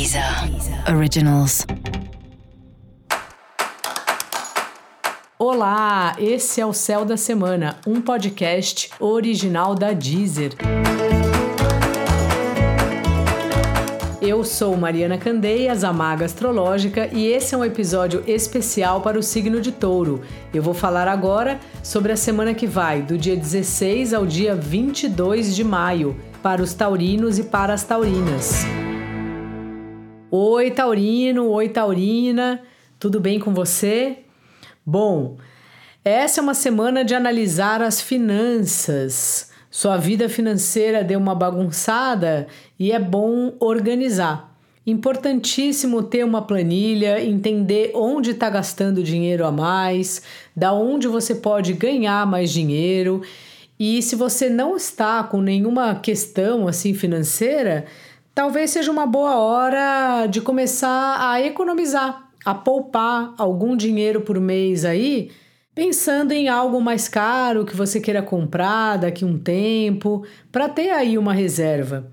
Deezer Originals. Olá, esse é o Céu da Semana, um podcast original da Deezer. Eu sou Mariana Candeias, a Maga Astrológica, e esse é um episódio especial para o signo de Touro. Eu vou falar agora sobre a semana que vai, do dia 16 ao dia 22 de maio, para os taurinos e para as taurinas. Oi, Taurino, oi, Taurina, tudo bem com você? Bom, essa é uma semana de analisar as finanças. Sua vida financeira deu uma bagunçada e é bom organizar. Importantíssimo ter uma planilha, entender onde está gastando dinheiro a mais, da onde você pode ganhar mais dinheiro. E se você não está com nenhuma questão assim financeira, talvez seja uma boa hora de começar a economizar, a poupar algum dinheiro por mês aí, pensando em algo mais caro que você queira comprar daqui um tempo, para ter aí uma reserva.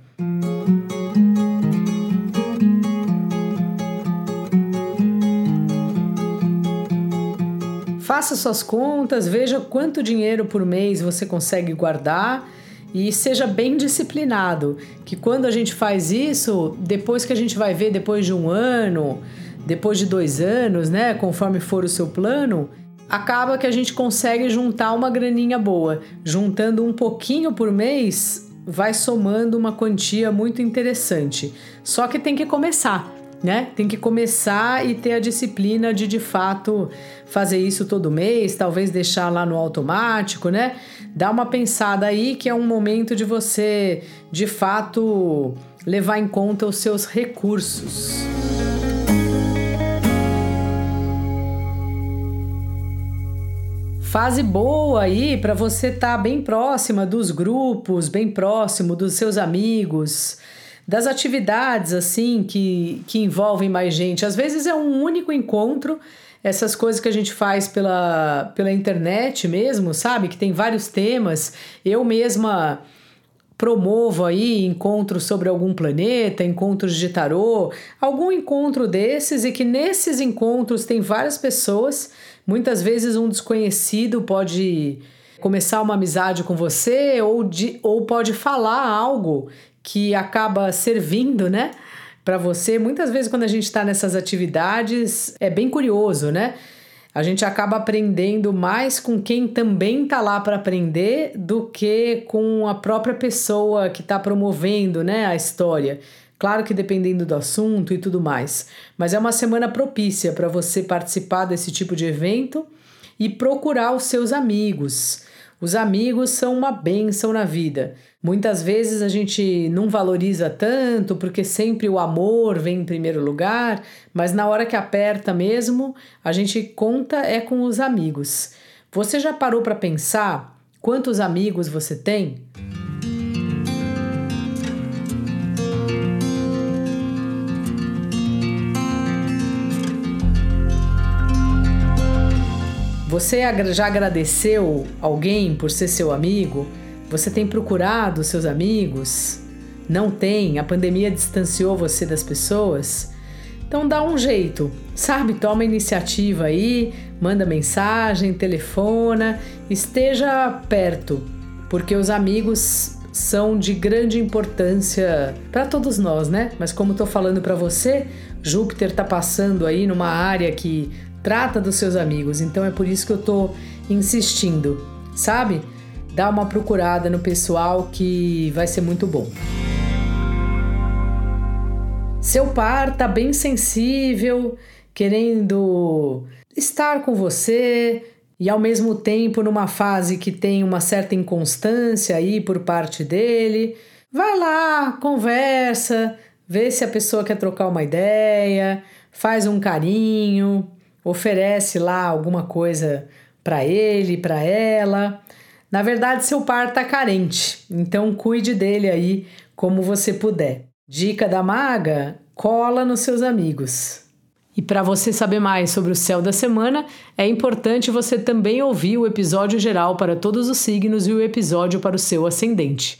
Faça suas contas, veja quanto dinheiro por mês você consegue guardar e seja bem disciplinado. Que quando a gente faz isso, depois que a gente vai ver depois de um ano, depois de dois anos, né, conforme for o seu plano, acaba que a gente consegue juntar uma graninha boa. Juntando um pouquinho por mês, vai somando uma quantia muito interessante. Só que tem que começar né? Tem que começar e ter a disciplina de de fato fazer isso todo mês, talvez deixar lá no automático, né? Dá uma pensada aí que é um momento de você de fato levar em conta os seus recursos. Fase boa aí para você estar tá bem próxima dos grupos, bem próximo dos seus amigos das atividades assim que, que envolvem mais gente. Às vezes é um único encontro, essas coisas que a gente faz pela, pela internet mesmo, sabe? Que tem vários temas. Eu mesma promovo aí encontros sobre algum planeta, encontros de tarô, algum encontro desses e que nesses encontros tem várias pessoas, muitas vezes um desconhecido pode começar uma amizade com você ou, de, ou pode falar algo que acaba servindo, né? Para você, muitas vezes quando a gente está nessas atividades, é bem curioso, né? A gente acaba aprendendo mais com quem também está lá para aprender do que com a própria pessoa que está promovendo né, a história. Claro que dependendo do assunto e tudo mais, mas é uma semana propícia para você participar desse tipo de evento e procurar os seus amigos. Os amigos são uma benção na vida. Muitas vezes a gente não valoriza tanto porque sempre o amor vem em primeiro lugar, mas na hora que aperta mesmo, a gente conta é com os amigos. Você já parou para pensar quantos amigos você tem? Você já agradeceu alguém por ser seu amigo? Você tem procurado seus amigos? Não tem? A pandemia distanciou você das pessoas? Então dá um jeito, sabe? Toma iniciativa aí, manda mensagem, telefona, esteja perto, porque os amigos são de grande importância para todos nós, né? Mas como estou falando para você, Júpiter está passando aí numa área que trata dos seus amigos, então é por isso que eu estou insistindo, sabe? dá uma procurada no pessoal que vai ser muito bom. Seu par tá bem sensível, querendo estar com você e ao mesmo tempo numa fase que tem uma certa inconstância aí por parte dele. Vai lá, conversa, vê se a pessoa quer trocar uma ideia, faz um carinho, oferece lá alguma coisa para ele, para ela. Na verdade, seu par está carente, então cuide dele aí como você puder. Dica da maga: cola nos seus amigos. E para você saber mais sobre o céu da semana, é importante você também ouvir o episódio geral para todos os signos e o episódio para o seu ascendente.